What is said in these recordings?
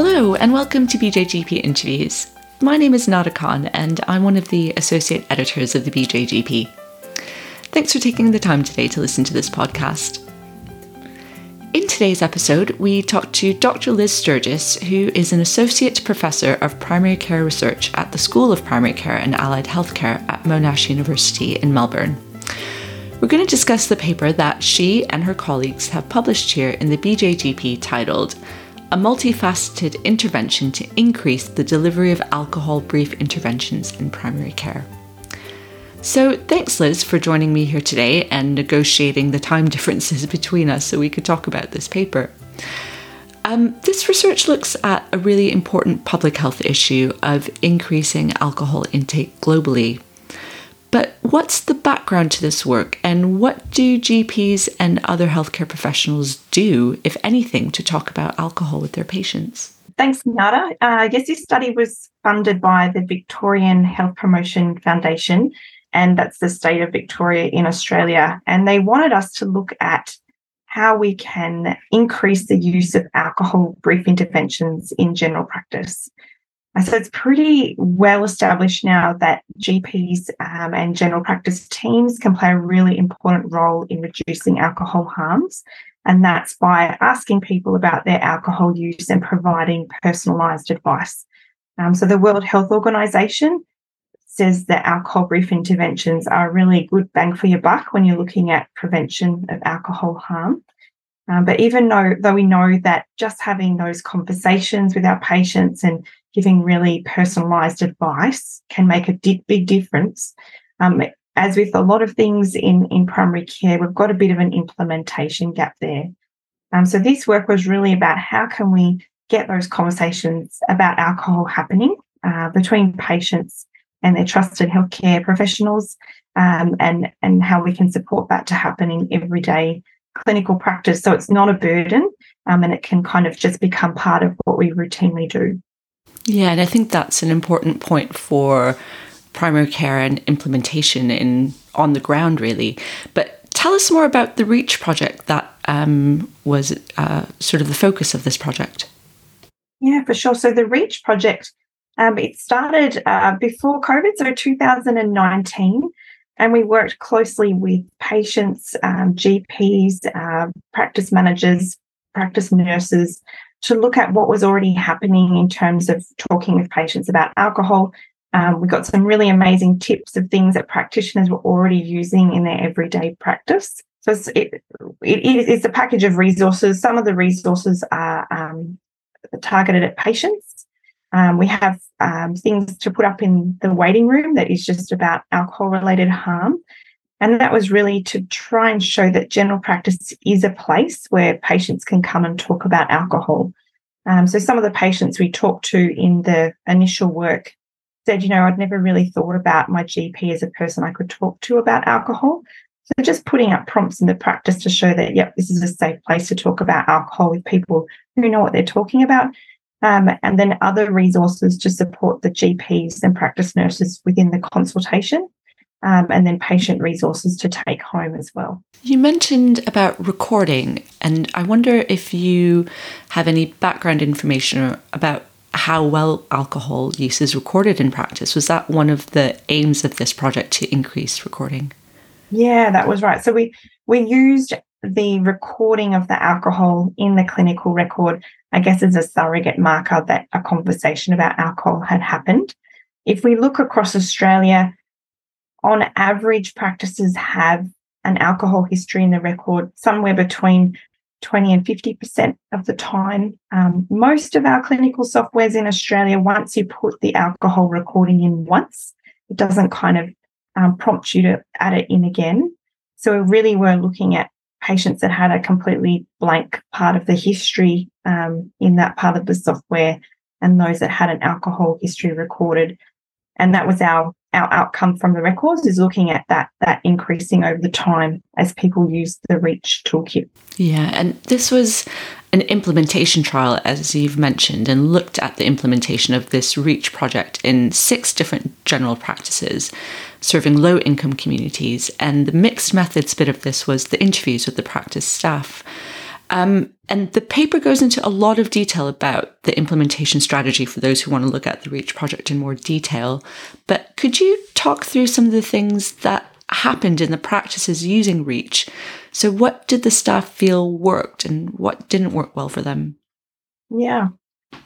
Hello, and welcome to BJGP Interviews. My name is Nada Khan, and I'm one of the associate editors of the BJGP. Thanks for taking the time today to listen to this podcast. In today's episode, we talk to Dr. Liz Sturgiss, who is an Associate Professor of Primary Care Research at the School of Primary Care and Allied Healthcare at Monash University in Melbourne. We're going to discuss the paper that she and her colleagues have published here in the BJGP titled A Multifaceted Intervention to Increase the Delivery of Alcohol Brief Interventions in Primary Care. So, thanks, Liz, for joining me here today and negotiating the time differences between us so we could talk about this paper. Um, this research looks at a really important public health issue of increasing alcohol intake globally. But what's the background to this work, and what do GPs and other healthcare professionals do, if anything, to talk about alcohol with their patients? Thanks, Nada. Uh, guess this study was funded by the Victorian Health Promotion Foundation and that's the state of Victoria in Australia. And they wanted us to look at how we can increase the use of alcohol brief interventions in general practice. So it's pretty well established now that GPs um, and general practice teams can play a really important role in reducing alcohol harms. And that's by asking people about their alcohol use and providing personalised advice. Um, so the World Health Organization says that alcohol brief interventions are really good bang for your buck when you're looking at prevention of alcohol harm. Um, but even though, though we know that just having those conversations with our patients and giving really personalized advice can make a di- big difference. Um, as with a lot of things in, in primary care, we've got a bit of an implementation gap there. Um, so this work was really about how can we get those conversations about alcohol happening uh, between patients and their trusted healthcare professionals, um, and and how we can support that to happen in everyday clinical practice. So it's not a burden, um, and it can kind of just become part of what we routinely do. Yeah, and I think that's an important point for primary care and implementation in on the ground, really. But tell us more about the Reach project that um, was uh, sort of the focus of this project. Yeah, for sure. So the Reach project um, it started uh, before COVID, so 2019, and we worked closely with patients, um, GPs, uh, practice managers, practice nurses to look at what was already happening in terms of talking with patients about alcohol. Um, we got some really amazing tips of things that practitioners were already using in their everyday practice. So it's, it, it, it's a package of resources. Some of the resources are um, targeted at patients um, we have um, things to put up in the waiting room that is just about alcohol related harm. And that was really to try and show that general practice is a place where patients can come and talk about alcohol. Um, so some of the patients we talked to in the initial work said, you know, I'd never really thought about my GP as a person I could talk to about alcohol. So just putting up prompts in the practice to show that, yep, this is a safe place to talk about alcohol with people who know what they're talking about um, and then other resources to support the GPs and practice nurses within the consultation. Um, and then patient resources to take home as well. You mentioned about recording, and I wonder if you have any background information about how well alcohol use is recorded in practice. Was that one of the aims of this project to increase recording? Yeah, that was right. So we we used the recording of the alcohol in the clinical record, I guess, as a surrogate marker that a conversation about alcohol had happened. If we look across Australia, on average, practices have an alcohol history in the record somewhere between 20 and 50% of the time. Um, most of our clinical softwares in Australia, once you put the alcohol recording in once, it doesn't kind of um, prompt you to add it in again. So we really were looking at patients that had a completely blank part of the history um, in that part of the software and those that had an alcohol history recorded. And that was our our outcome from the records is looking at that that increasing over the time as people use the reach toolkit. Yeah and this was an implementation trial as you've mentioned and looked at the implementation of this reach project in six different general practices serving low income communities. And the mixed methods bit of this was the interviews with the practice staff Um, and the paper goes into a lot of detail about the implementation strategy for those who want to look at the REACH project in more detail. But could you talk through some of the things that happened in the practices using REACH? So, what did the staff feel worked and what didn't work well for them? Yeah.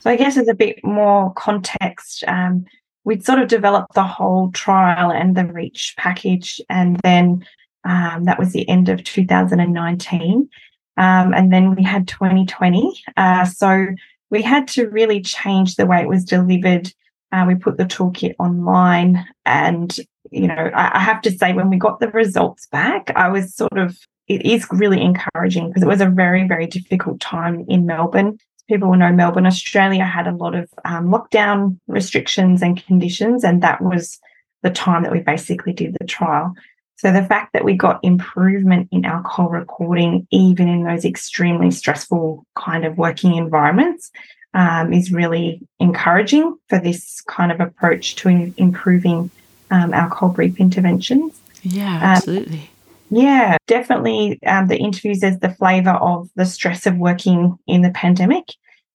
So, I guess as a bit more context, um, we'd sort of developed the whole trial and the REACH package, and then um, that was the end of 2019. Um, and then we had 2020. Uh, so we had to really change the way it was delivered. Uh, we put the toolkit online. And, you know, I, I have to say, when we got the results back, I was sort of, it is really encouraging because it was a very, very difficult time in Melbourne. People will know Melbourne, Australia had a lot of um, lockdown restrictions and conditions, and that was the time that we basically did the trial. So the fact that we got improvement in alcohol recording, even in those extremely stressful kind of working environments, um, is really encouraging for this kind of approach to in- improving um, alcohol brief interventions. Yeah, um, absolutely. yeah, definitely. Um, the interviews as the flavour of the stress of working in the pandemic.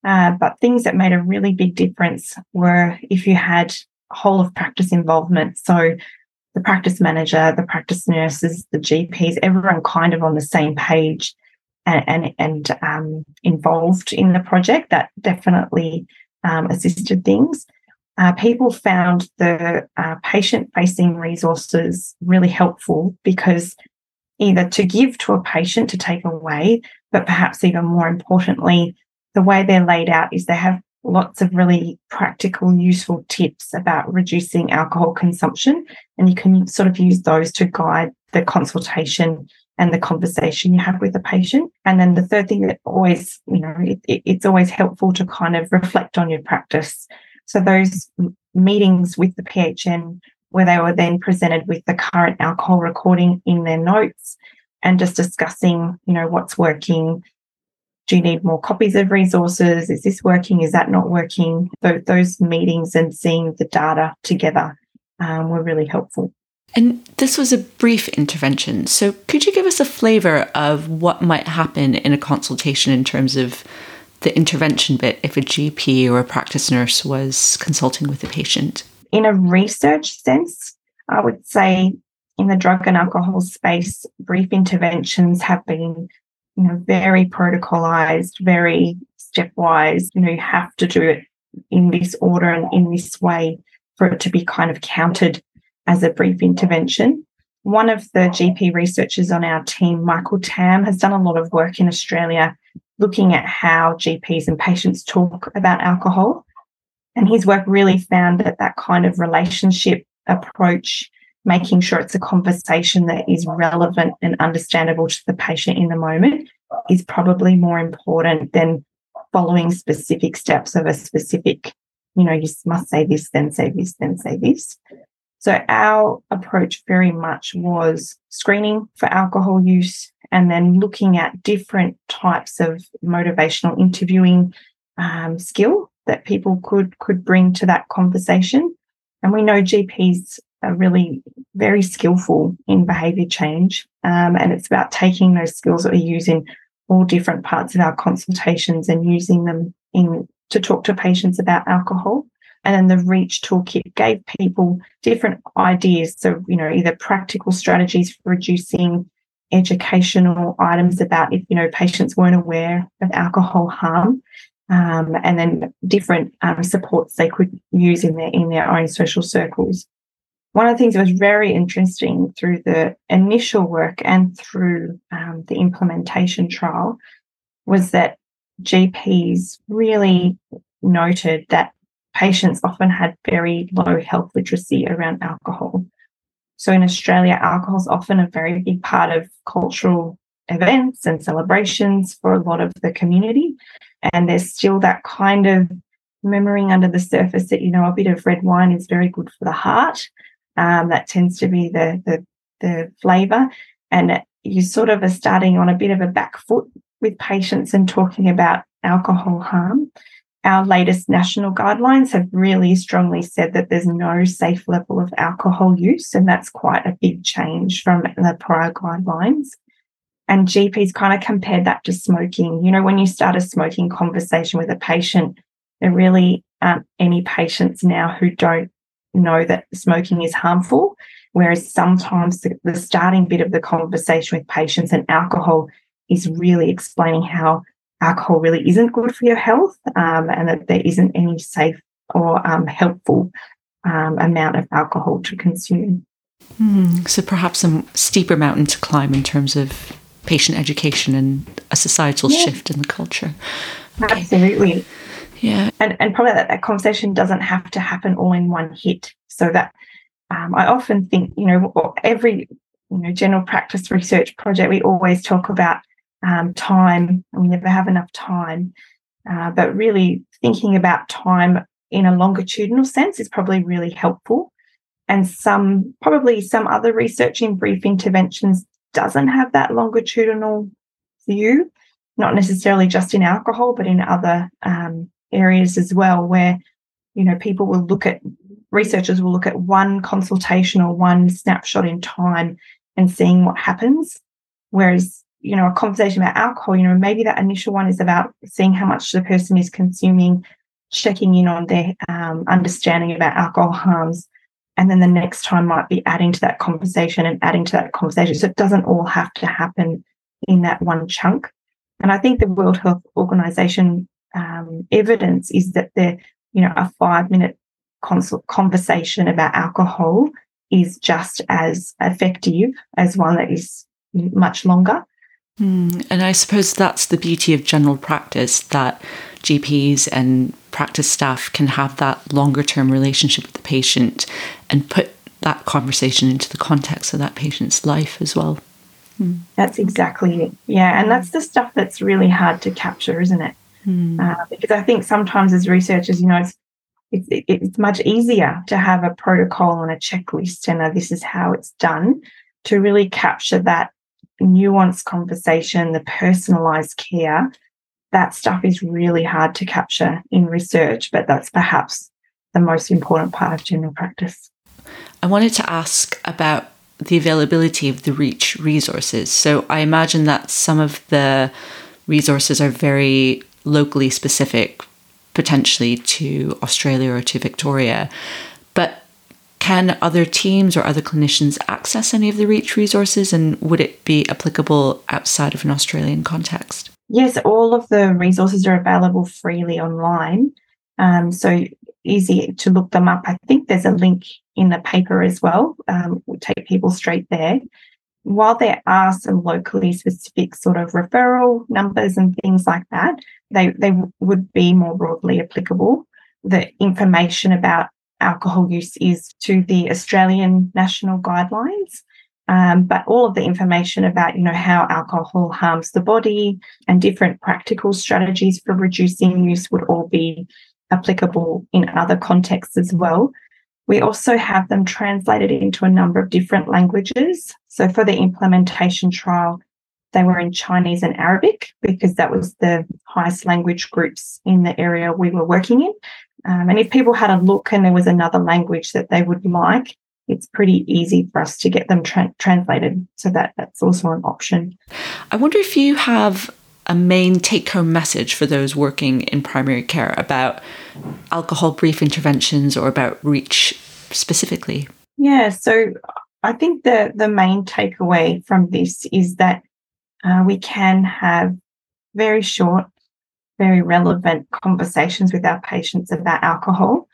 Uh, but things that made a really big difference were if you had whole of practice involvement. So the practice manager, the practice nurses, the GPs, everyone kind of on the same page and and, and um, involved in the project. That definitely um, assisted things. Uh, people found the uh, patient facing resources really helpful because either to give to a patient to take away, but perhaps even more importantly, the way they're laid out is they have lots of really practical, useful tips about reducing alcohol consumption. And you can sort of use those to guide the consultation and the conversation you have with the patient. And then the third thing that always, you know, it, it, it's always helpful to kind of reflect on your practice. So those meetings with the PHN where they were then presented with the current alcohol recording in their notes and just discussing, you know, what's working, do you need more copies of resources? Is this working? Is that not working? Th- those meetings and seeing the data together um, were really helpful. And this was a brief intervention. So, could you give us a flavour of what might happen in a consultation in terms of the intervention bit if a GP or a practice nurse was consulting with a patient? In a research sense, I would say in the drug and alcohol space, brief interventions have been you know, very protocolized, very stepwise. You know, you have to do it in this order and in this way for it to be kind of counted as a brief intervention. One of the GP researchers on our team, Michael Tam, has done a lot of work in Australia looking at how GPs and patients talk about alcohol. And his work really found that that kind of relationship approach making sure it's a conversation that is relevant and understandable to the patient in the moment is probably more important than following specific steps of a specific, you know, you must say this, then say this, then say this. So our approach very much was screening for alcohol use and then looking at different types of motivational interviewing um, skill that people could could bring to that conversation. And we know GPs are really very skillful in behavior change. Um, and it's about taking those skills that we use in all different parts of our consultations and using them in to talk to patients about alcohol. And then the REACH toolkit gave people different ideas. So, you know, either practical strategies for reducing educational items about if, you know, patients weren't aware of alcohol harm. Um, and then different um, supports they could use in their in their own social circles one of the things that was very interesting through the initial work and through um, the implementation trial was that GPs really noted that patients often had very low health literacy around alcohol. So in Australia, alcohol is often a very big part of cultural events and celebrations for a lot of the community. And there's still that kind of remembering under the surface that, you know, a bit of red wine is very good for the heart. Um, that tends to be the the, the flavour, and you sort of are starting on a bit of a back foot with patients and talking about alcohol harm. Our latest national guidelines have really strongly said that there's no safe level of alcohol use, and that's quite a big change from the prior guidelines. And GPs kind of compared that to smoking. You know, when you start a smoking conversation with a patient, there really aren't any patients now who don't know that smoking is harmful. Whereas sometimes the, the starting bit of the conversation with patients and alcohol is really explaining how alcohol really isn't good for your health um, and that there isn't any safe or um, helpful um, amount of alcohol to consume. Mm, so perhaps a steeper mountain to climb in terms of patient education and a societal yeah. shift in the culture. Okay. Absolutely. Yeah. And, and probably that, that conversation doesn't have to happen all in one hit. So that um, I often think, you know, every you know general practice research project, we always talk about um, time, and we never have enough time. Uh, but really thinking about time in a longitudinal sense is probably really helpful. And some probably some other research in brief interventions doesn't have that longitudinal view, not necessarily just in alcohol, but in other um, areas as well, where you know people will look at researchers will look at one consultation or one snapshot in time and seeing what happens. Whereas, you know, a conversation about alcohol, you know, maybe that initial one is about seeing how much the person is consuming, checking in on their um, understanding about alcohol harms. And then the next time might be adding to that conversation and adding to that conversation. So it doesn't all have to happen in that one chunk. And I think the World Health Organization um, evidence is that the, you know, a five minute consult conversation about alcohol is just as effective as one that is much longer. Mm, and I suppose that's the beauty of general practice that GPs and practice staff can have that longer term relationship with the patient and put that conversation into the context of that patient's life as well. Mm. That's exactly it. Yeah. And that's the stuff that's really hard to capture, isn't it? Mm. Uh, because I think sometimes as researchers, you know, it's it's, it's much easier to have a protocol and a checklist and a, this is how it's done to really capture that nuanced conversation, the personalized care. That stuff is really hard to capture in research, but that's perhaps the most important part of general practice. I wanted to ask about the availability of the REACH resources. So I imagine that some of the resources are very locally specific potentially to Australia or to Victoria. But can other teams or other clinicians access any of the REACH resources and would it be applicable outside of an Australian context? Yes, all of the resources are available freely online. Um, so easy to look them up. I think there's a link in the paper as well. Um, we'll take people straight there while there are some locally specific sort of referral numbers and things like that, they, they would be more broadly applicable. The information about alcohol use is to the Australian national guidelines. Um, but all of the information about you know how alcohol harms the body and different practical strategies for reducing use would all be applicable in other contexts as well. We also have them translated into a number of different languages. So for the implementation trial, they were in Chinese and Arabic because that was the highest language groups in the area we were working in. Um, and if people had a look and there was another language that they would like, it's pretty easy for us to get them tra- translated. So that that's also an option. I wonder if you have a main take home message for those working in primary care about alcohol brief interventions or about REACH specifically? Yeah, so I think the, the main takeaway from this is that uh, we can have very short, very relevant conversations with our patients about alcohol.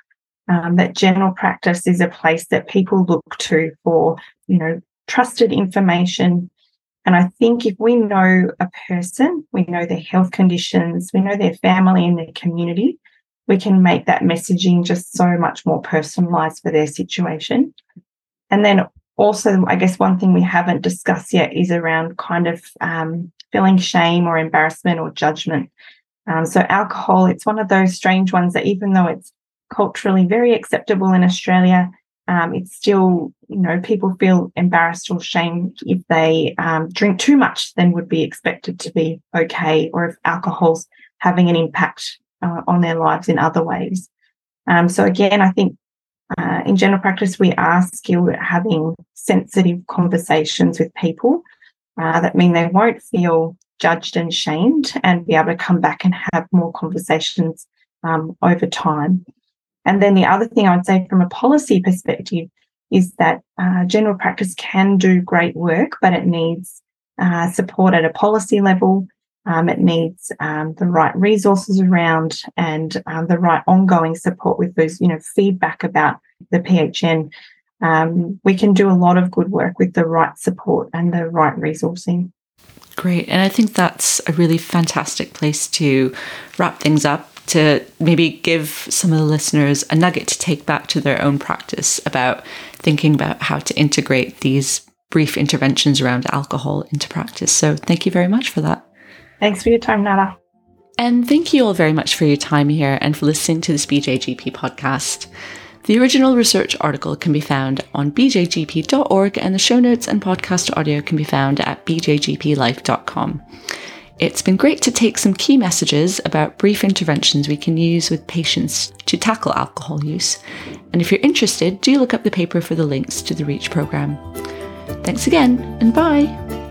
Um, that general practice is a place that people look to for, you know, trusted information, and I think if we know a person, we know their health conditions, we know their family and their community, we can make that messaging just so much more personalized for their situation. And then also, I guess one thing we haven't discussed yet is around kind of um, feeling shame or embarrassment or judgment. Um, so, alcohol, it's one of those strange ones that even though it's culturally very acceptable in Australia, um, it's still, you know, people feel embarrassed or shamed if they um, drink too much than would be expected to be okay, or if alcohol's having an impact uh, on their lives in other ways. Um, so again, I think uh, in general practice we are skilled at having sensitive conversations with people, uh, that mean they won't feel judged and shamed and be able to come back and have more conversations um, over time. And then the other thing I would say from a policy perspective is that uh, general practice can do great work, but it needs uh, support at a policy level. Um, it needs um, the right resources around and um, the right ongoing support with those, you know, feedback about the PHN. Um, we can do a lot of good work with the right support and the right resourcing. Great. And I think that's a really fantastic place to wrap things up to maybe give some of the listeners a nugget to take back to their own practice about thinking about how to integrate these brief interventions around alcohol into practice. So thank you very much for that. Thanks for your time, Nada. And thank you all very much for your time here and for listening to this BJGP podcast. The original research article can be found on bjgp.org, and the show notes and podcast audio can be found at bjgplife.com. It's been great to take some key messages about brief interventions we can use with patients to tackle alcohol use. And if you're interested, do look up the paper for the links to the REACH programme. Thanks again, and bye!